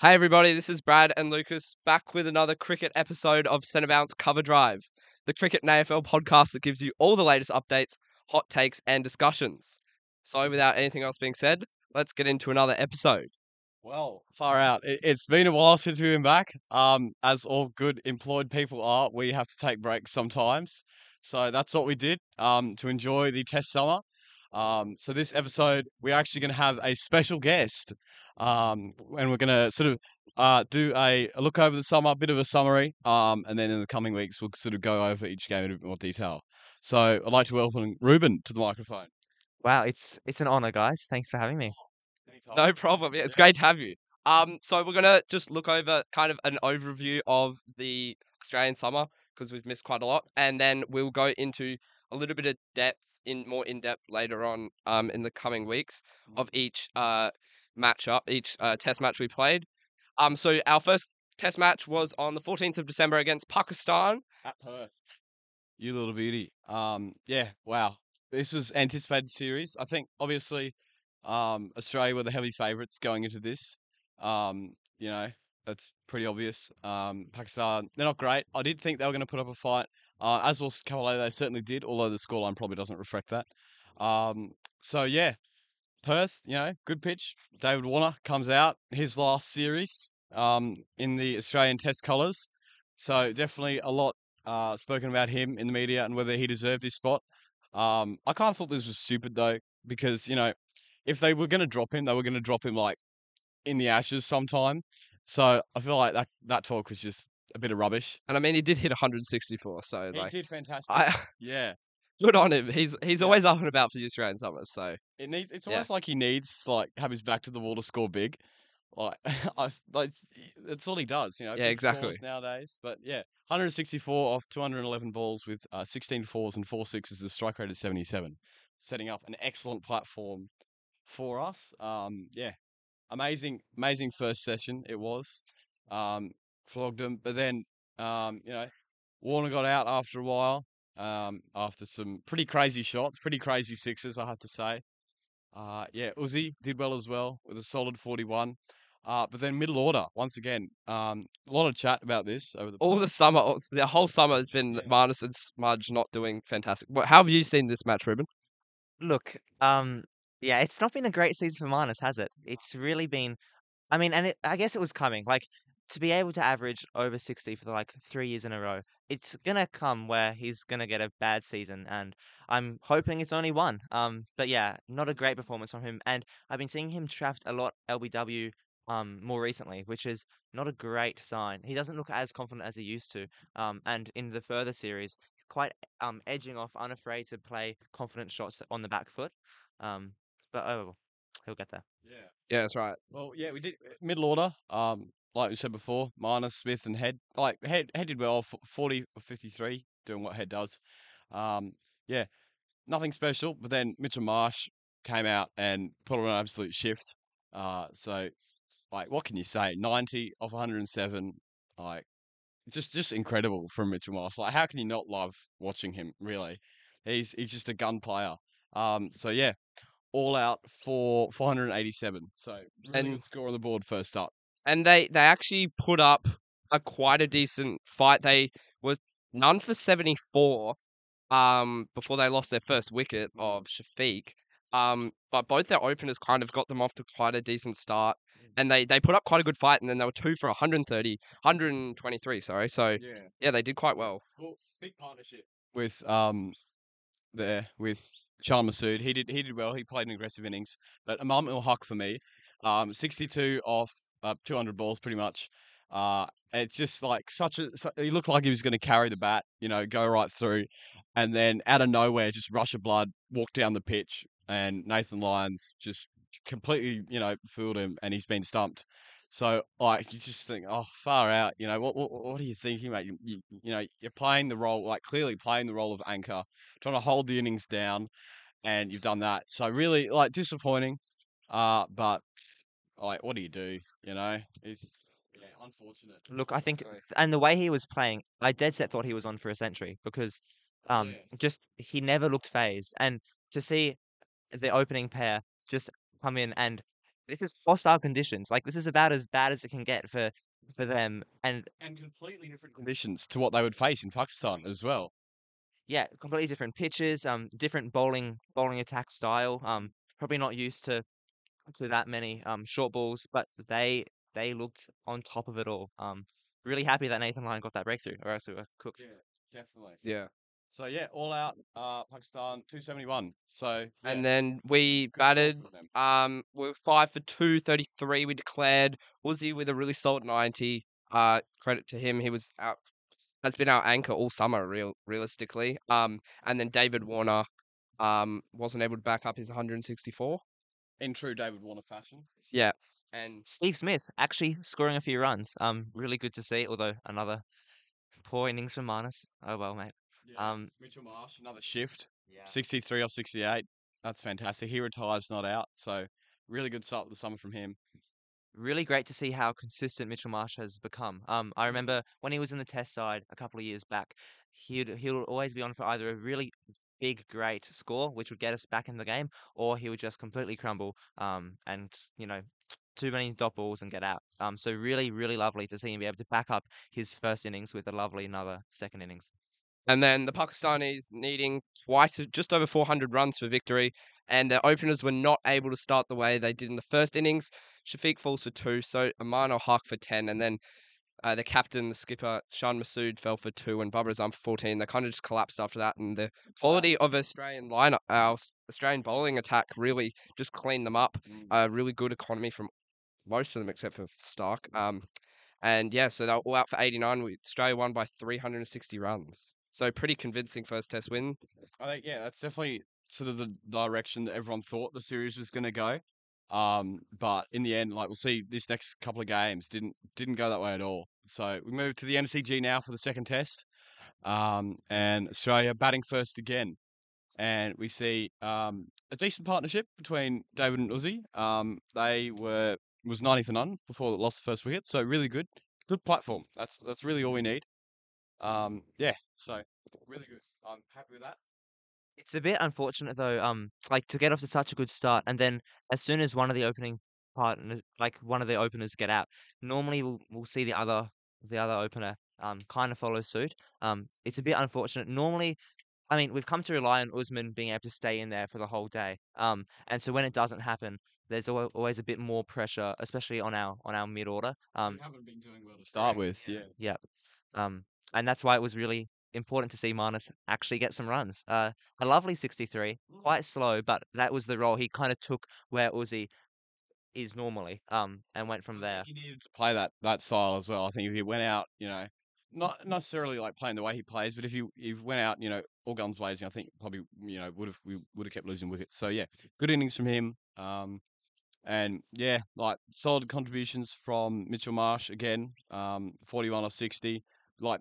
Hey everybody, this is Brad and Lucas back with another cricket episode of Centre Bounce Cover Drive, the cricket and AFL podcast that gives you all the latest updates, hot takes, and discussions. So, without anything else being said, let's get into another episode. Well, far out. It, it's been a while since we've been back. Um, as all good employed people are, we have to take breaks sometimes. So that's what we did. Um, to enjoy the test summer. Um, so this episode, we're actually going to have a special guest. Um, and we're going to sort of uh, do a, a look over the summer, a bit of a summary. Um, and then in the coming weeks, we'll sort of go over each game in a bit more detail. So I'd like to welcome Rueben to the microphone. Wow, it's it's an honor, guys. Thanks for having me. No problem. Yeah, it's great to have you. Um, so we're gonna just look over kind of an overview of the Australian summer because we've missed quite a lot, and then we'll go into a little bit of depth in more in depth later on um in the coming weeks of each uh matchup, each uh, test match we played. Um, so our first test match was on the 14th of December against Pakistan. At Perth. You little beauty. Um, yeah, wow. This was anticipated series. I think obviously um Australia were the heavy favourites going into this. Um, you know, that's pretty obvious. Um, Pakistan, they're not great. I did think they were going to put up a fight. Uh, as was Cavalier, they certainly did, although the scoreline probably doesn't reflect that. Um, so yeah, Perth, you know, good pitch. David Warner comes out his last series um, in the Australian Test colours. So definitely a lot uh, spoken about him in the media and whether he deserved his spot. Um, I kind of thought this was stupid though, because you know, if they were going to drop him, they were going to drop him like in the Ashes sometime. So I feel like that that talk was just a bit of rubbish. And I mean, he did hit 164, so He like, did fantastic. I yeah, good on him. He's he's Yeah. always up and about for the Australian summer. So it needs. It's Yeah. almost like he needs to, like have his back to the wall to score big. Like I like that's all he does. You know. Yeah, exactly. Nowadays, but yeah, 164 off 211 balls with uh, 16 fours and four sixes. The strike rate is 77, setting up an excellent platform for us. Um, yeah, amazing, amazing first session it was. Um, flogged him. but then um, you know, Warner got out after a while. Um, after some pretty crazy shots, pretty crazy sixes, I have to say. Uh, yeah, Uzi did well as well with a solid 41. Uh, but then middle order once again. Um, a lot of chat about this over the all the summer, the whole summer has been Yeah. Marnus and Smudge not doing fantastic. What, how have you seen this match, Rueben? Look, um, yeah, it's not been a great season for Marnus, has it? It's really been. I mean, and it, I guess it was coming. Like to be able to average over sixty for like three years in a row, it's gonna come where he's gonna get a bad season, and I'm hoping it's only one. Um, but yeah, not a great performance from him, and I've been seeing him trapped a lot LBW. Um, more recently, which is not a great sign. He doesn't look as confident as he used to. Um, and in the further series, quite um edging off, unafraid to play confident shots on the back foot. Um, but oh, he'll get there. Yeah. Yeah, that's right. Well, yeah, we did middle order. Um, like we said before, Marnus, Smith, and Head. Like Head, Head did well, forty or fifty-three, doing what Head does. Um, yeah, nothing special. But then Mitchell Marsh came out and put on an absolute shift. Uh, so like, what can you say? Ninety off one hundred and seven. Like, just just incredible from Mitchell Marsh. Like, how can you not love watching him? Really, he's he's just a gun player. Um, so yeah, all out for 487. So really And- score on the board first up. And they they actually put up a quite a decent fight. They was none for 74 um before they lost their first wicket of Shafique. Um, but both their openers kind of got them off to quite a decent start. And they, they put up quite a good fight, and then they were two for 130, 123, sorry. So, Yeah. yeah, they did quite well. Well, big partnership with um there with Shan Masood. He did he did well. He played an aggressive innings. But Imam ul Haq for me, um, 62 off uh, 200 balls pretty much. Uh, it's just like such a. He looked like he was going to carry the bat, you know, go right through, and then out of nowhere, just rush of blood, walk down the pitch, and Nathan Lyons just completely, you know, fooled him, and he's been stumped. So like you just think, oh, far out. You know what? What, what are you thinking, mate? You, you, you know, you're playing the role, like clearly playing the role of anchor, trying to hold the innings down, and you've done that. So really, like disappointing. Uh, but like, what do you do? You know, it's yeah, unfortunate. Look, I think, Sorry. and the way he was playing, I dead set thought he was on for a century because, um, Yeah. just he never looked phased, and to see the opening pair just come in and this is hostile conditions. Like this is about as bad as it can get for for them. And And completely different conditions to what they would face in Pakistan as well. yeah, completely different pitches, um, different bowling bowling attack style. Um, probably not used to to that many um short balls, but they they looked on top of it all. Um, really happy that Nathan Lyon got that breakthrough, or else we were cooked. Yeah, definitely. Yeah. So yeah, all out, uh, Pakistan two seventy one. So And then we good batted. Um, we were five for two thirty three. We declared Uzi with a really solid ninety. Uh, credit to him. He was out. Has been our anchor all summer, real realistically. Um, and then David Warner, um, wasn't able to back up his one hundred and sixty four. In true David Warner fashion. Yeah. And Steve Smith actually scoring a few runs. Um, really good to see. Although another poor innings from Marnus. Oh well, mate. Um, Mitchell Marsh, another shift, yeah. sixty three off sixty eight. That's fantastic. He retires not out, so really good start of the summer from him. really great to see how consistent Mitchell Marsh has become. Um, I remember when he was in the Test side a couple of years back, he'd he'll always be on for either a really big, great score, which would get us back in the game, or he would just completely crumble. Um, and you know, too many dot balls and get out. Um, so really, really lovely to see him be able to back up his first innings with a lovely another second innings. And then the Pakistanis needing twice, just over 400 runs for victory, and their openers were not able to start the way they did in the first innings. Shafique falls for two, so Imam ul Haq for 10, and then uh, the captain, the skipper, Shan Masood fell for two, and Babar Azam for 14. They kind of just collapsed after that, and the quality of Australian lineup, our s- Australian bowling attack really just cleaned them up. A really good economy from most of them except for Stark. Um, and yeah, so they're all out for 89. Australia won by 360 runs. So pretty convincing first test win. I think yeah, that's definitely sort of the direction that everyone thought the series was going to go. Um, but in the end, like we'll see, this next couple of games didn't didn't go that way at all. So we move to the MCG now for the second test, um, and Australia batting first again, and we see um, a decent partnership between David and Uzi. Um, they were was ninety for none before they lost the first wicket, so really good, good platform. That's that's really all we need. Um, yeah, so really good. I'm happy with that. It's a bit unfortunate though, um, like to get off to such a good start, and then as soon as one of the opening partner, like one of the openers get out, normally we'll we'll see the other the other opener um kind of follow suit. Um, it's a bit unfortunate. Normally, I mean, we've come to rely on Usman being able to stay in there for the whole day. Um, and so when it doesn't happen, there's al- always a bit more pressure, especially on our on our mid order. Um, we haven't been doing well to start with. Yeah. yeah. Um, and that's why it was really important to see Marnus actually get some runs. Uh, a lovely 63, quite slow, but that was the role. He kind of took where Uzi is normally, um, and went from there. He needed to play that that style as well. I think if he went out, you know, not necessarily like playing the way he plays, but if he he went out, you know, all guns blazing, I think probably you know would have we would have kept losing wickets. So yeah, good innings from him. Um, and yeah, like solid contributions from Mitchell Marsh again. Um, forty one off sixty. Like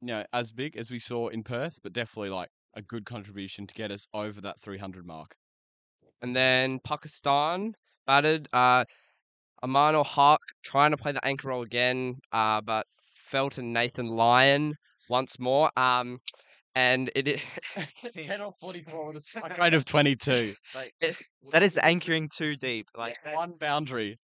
you know as big as we saw in Perth, but definitely like a good contribution to get us over that three hundred mark. And then Pakistan batted. Uh, Imam ul Haq trying to play the anchor role again, uh, but fell to Nathan Lyon once more. Um, and it, i- Ten off forty four with a strike rate of twenty two. Like that is anchoring too deep. Like one boundary.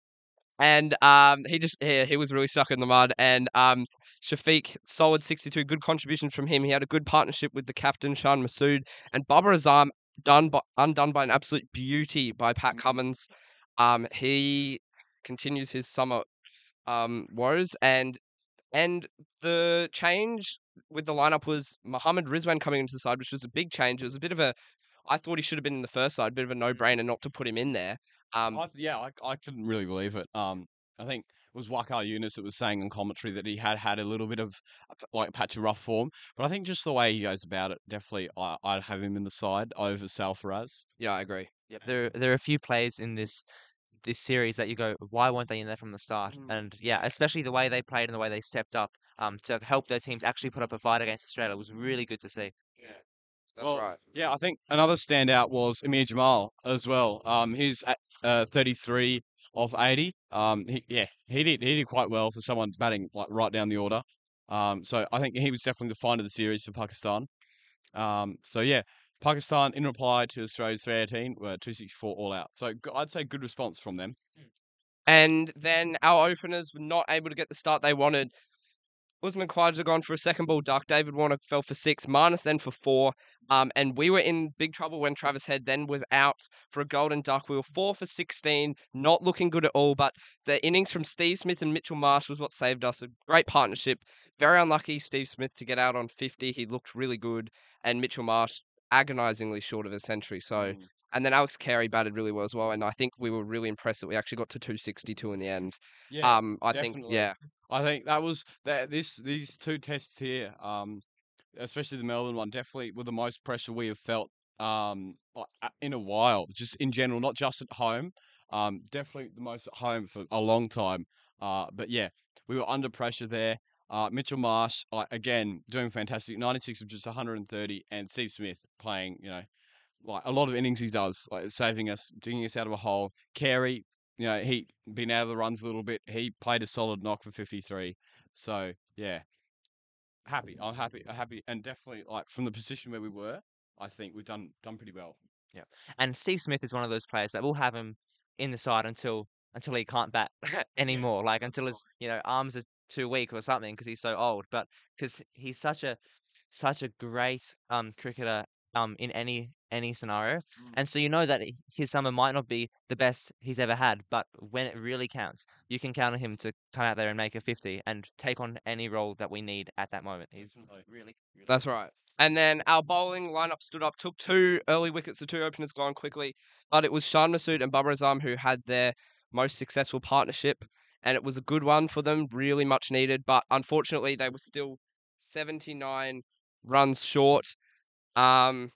And um, he just he, he was really stuck in the mud. And um, Shafique, solid 62, good contributions from him. He had a good partnership with the captain Shan Masood and Babar Azam, done by, undone by an absolute beauty by Pat Mhm. Cummins. Um, he continues his summer um woes and and the change with the lineup was Muhammad Rizwan coming into the side, which was a big change. It was a bit of a I thought he should have been in the first side, a bit of a no brainer not to put him in there. Um, I, yeah, I, I couldn't really believe it. Um, I think it was Waqar Younis that was saying in commentary that he had had a little bit of like a patch of rough form, but I think just the way he goes about it, definitely I, I'd have him in the side over Sarfaraz. yeah, I agree. Yep. There, there are a few plays in this this series that you go, why weren't they in there from the start? Mm. And yeah, especially the way they played and the way they stepped up um, to help their teams actually put up a fight against Australia was really good to see. Yeah. That's Well, right. Yeah, I think another standout was Aamer Jamal as well. Um, uh, 33 of 80. Um, he, yeah, he did he did quite well for someone batting like right down the order. Um, so I think he was definitely the find of the series for Pakistan. Um, so yeah, Pakistan, in reply to Australia's 318, were 264 all out. So I'd say good response from them. And then our openers were not able to get the start they wanted. Usman Khawaja gone for a second ball duck. David Warner fell for six. Marnus then for four. Um, and we were in big trouble when Travis Head then was out for a golden duck. We were four for 16, not looking good at all. But the innings from Steve Smith and Mitchell Marsh was what saved us. A great partnership. Very unlucky, Steve Smith, to get out on 50. He looked really good. And Mitchell Marsh, agonizingly short of a century. So. And then Alex Carey batted really well as well, and I think we were really impressed that we actually got to 262 in the end. Yeah, um, I think, yeah, I think that was that. This these two tests here, um, especially the Melbourne one, definitely were the most pressure we have felt um in a while. Just in general, not just at home. Um, definitely the most at home for a long time. Uh, but yeah, we were under pressure there. Uh, Mitchell Marsh, like again, doing fantastic. 96 of just 130, and Steve Smith playing, you know, like a lot of innings he does, like saving us, digging us out of a hole. Carey, you know, he been out of the runs a little bit. He played a solid knock for 53. So yeah, happy. I'm happy. I'm happy, and definitely like from the position where we were, I think we've done done pretty well. Yeah, and Steve Smith is one of those players that will have him in the side until until he can't bat anymore, like until his you know arms are too weak or something because he's so old. But because he's such a such a great um cricketer um in any any scenario, Mm. and so you know that his summer might not be the best he's ever had, but when it really counts, you can count on him to come out there and make a fifty and take on any role that we need at that moment. He's really, really That's right. And then our bowling lineup stood up, took two early wickets. The two openers gone quickly, but it was Shan Masood and Babar Azam who had their most successful partnership, and it was a good one for them, really much needed. But unfortunately, they were still 79 runs short. Um,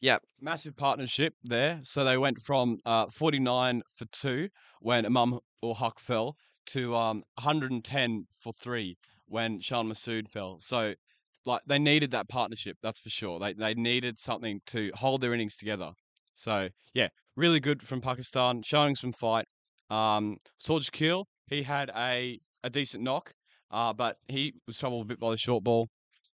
Yeah, massive partnership there. So they went from uh 49 for two when Imam ul Haq fell to um 110 for three when Shan Masood fell. So like they needed that partnership, that's for sure. They they needed something to hold their innings together. So yeah, really good from Pakistan, showing some fight. Um, Saud Shakeel, he had a a decent knock, uh, but he was troubled a bit by the short ball.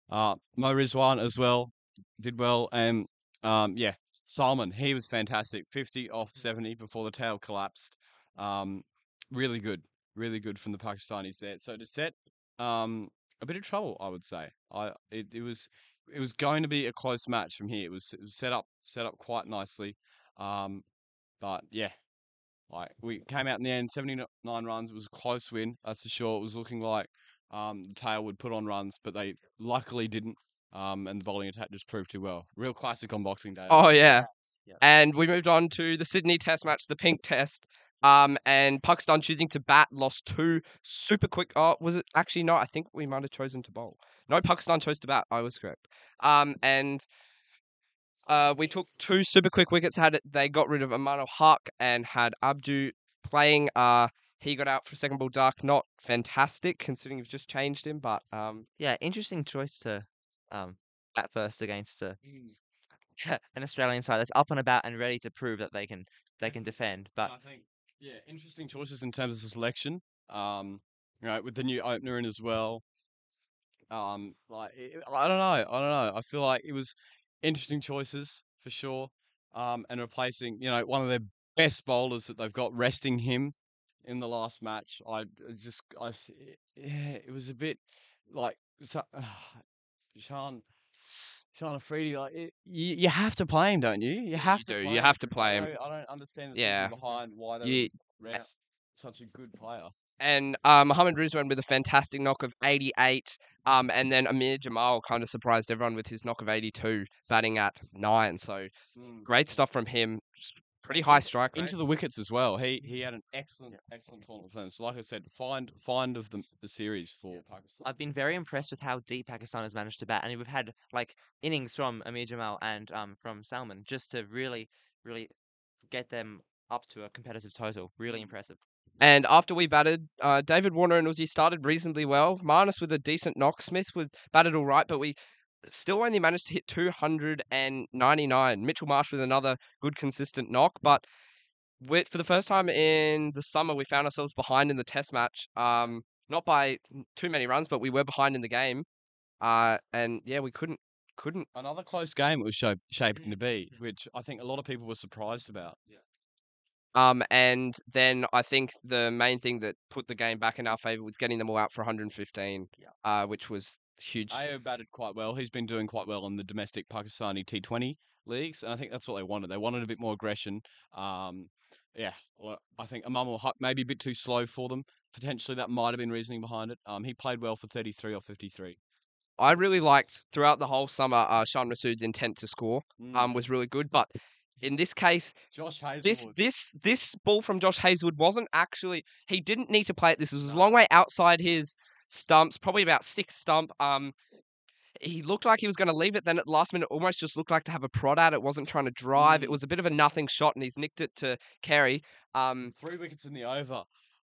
Uh, Mo Rizwan as well did well, and um, yeah, Salman, he was fantastic. 50 off 70 before the tail collapsed. Um, really good, really good from the Pakistanis there. So to set um, a bit of trouble, I would say. I it, it was it was going to be a close match from here. It was, it was set up set up quite nicely. Um, but yeah, like we came out in the end, 79 runs. It was a close win, that's for sure. It was looking like um, the tail would put on runs, but they luckily didn't. Um, and the bowling attack just proved too well. Real classic on Boxing Day. oh yeah. And we moved on to the Sydney Test match, the Pink Test. Um, and Pakistan choosing to bat lost two super quick. Oh, was it actually not? I think we might have chosen to bowl. No, Pakistan chose to bat. I was correct. Um, and uh, we took two super quick wickets. Had it, they got rid of Imam ul Haq and had Abdu playing. Uh, he got out for second ball dark. Not fantastic considering you've just changed him, but um, Yeah, interesting choice to um first against a, an Australian side that's up and about and ready to prove that they can they can defend. But I think yeah, interesting choices in terms of selection. Um, you know, with the new opener in as well. Um, like it- I don't know, I don't know. I feel like it was interesting choices for sure. Um, and replacing you know one of their best bowlers that they've got resting him in the last match. I just I yeah, it was a bit like so, Shaheen. Shaheen Afridi, like it, you, you have to play him, don't you? You have you to. do, you him. have to play I him. don't- I don't understand the Yeah. behind why they You- such a good player. and uh, Mohammed Rizwan with a fantastic knock of 88. Um, and then Aamer Jamal kind of surprised everyone with his knock of 82, batting at nine. So great stuff from him. Pretty high strike rate. Into the wickets as well. He he had an excellent excellent tournament them. So like I said, find find of the, the series for Pakistan. I've been very impressed with how deep Pakistan has managed to bat, and we've had like innings from Aamer Jamal and um from Salman just to really really get them up to a competitive total. Really impressive. And after we batted, uh, David Warner and Uzi started reasonably well. Marnus with a decent knock. Smith was batted all right, but we still only managed to hit 299. Mitchell Marsh with another good consistent knock, but we for the first time in the summer, we found ourselves behind in the test match. Um, not by too many runs, but we were behind in the game. Uh, and yeah, we couldn't couldn't. Another close game it was shaping to be, mhm. which I think a lot of people were surprised about. Um, and then I think the main thing that put the game back in our favor was getting them all out for 115. Yeah. Uh, which was huge. Ayub batted quite well. He's been doing quite well in the domestic Pakistani T20 leagues, and I think that's what they wanted. They wanted a bit more aggression. Um, yeah, well, I think Imam ul Haq maybe a bit too slow for them. Potentially, that might have been reasoning behind it. Um, he played well for 33 or 53. I really liked throughout the whole summer. Uh, Shan Masood's intent to score um was really good, but in this case, Josh Hazlewood. this this this ball from Josh Hazlewood wasn't actually. He didn't need to play it. This was a No. long way outside his stumps, probably about six stump. Um, he looked like he was going to leave it. Then at the last minute, almost just looked like to have a prod at it. wasn't trying to drive. It Mm. was a bit of a nothing shot, and he's nicked it to Carey. Um, Three wickets in the over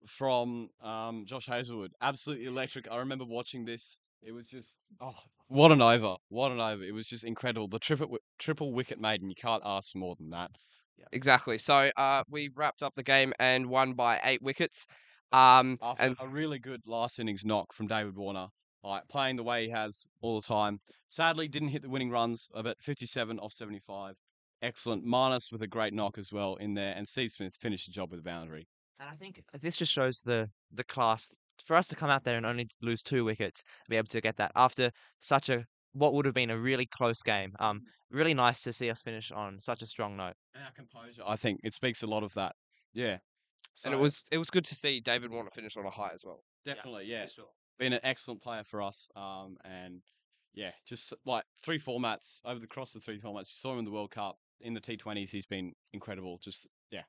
from um, Josh Hazlewood. Absolutely electric. I remember watching this. It was just oh, what an over! What an over! It was just incredible. The triple triple wicket maiden. You can't ask more than that. Yeah, exactly. So uh, we wrapped up the game and won by eight wickets. Um, After and a really good last innings knock from David Warner, like playing the way he has all the time. Sadly, didn't hit the winning runs of at 57 off 75. Excellent. Marnus with a great knock as well in there, and Steve Smith finished the job with a boundary. And I think this just shows the the class for us to come out there and only lose two wickets, be able to get that after such a what would have been a really close game. Um, really nice to see us finish on such a strong note. And our composure, I think, it speaks a lot of that. Yeah. And it was it was good to see David Warner finish on a high as well. definitely, yeah. for sure. been an excellent player for us. Um, and yeah, just like three formats over the cross of three formats. You saw him in the World Cup in the T20s. He's been incredible. Just yeah,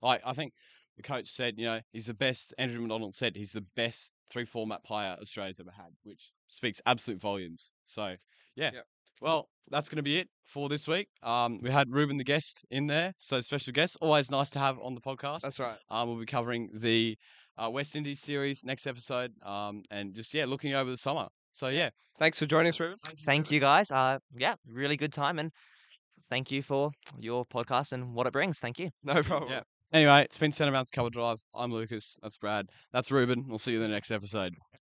like I think the coach said, you know, he's the best. Andrew McDonald said he's the best three format player Australia's ever had, which speaks absolute volumes. So yeah. Yep. Well, that's going to be it for this week. Um, we had Rueben the guest in there, so special guest. Always nice to have on the podcast. That's right. Um, we'll be covering the uh, West Indies series next episode. Um, and just yeah, looking over the summer. So yeah, Thanks for joining us, Rueben. Thank you guys. Uh, yeah, really good time, and thank you for your podcast and what it brings. Thank you. No problem. Yeah. Anyway, it's been Centre Bounce Cover Drive. I'm Lucas. That's Brad. That's Rueben. We'll see you in the next episode.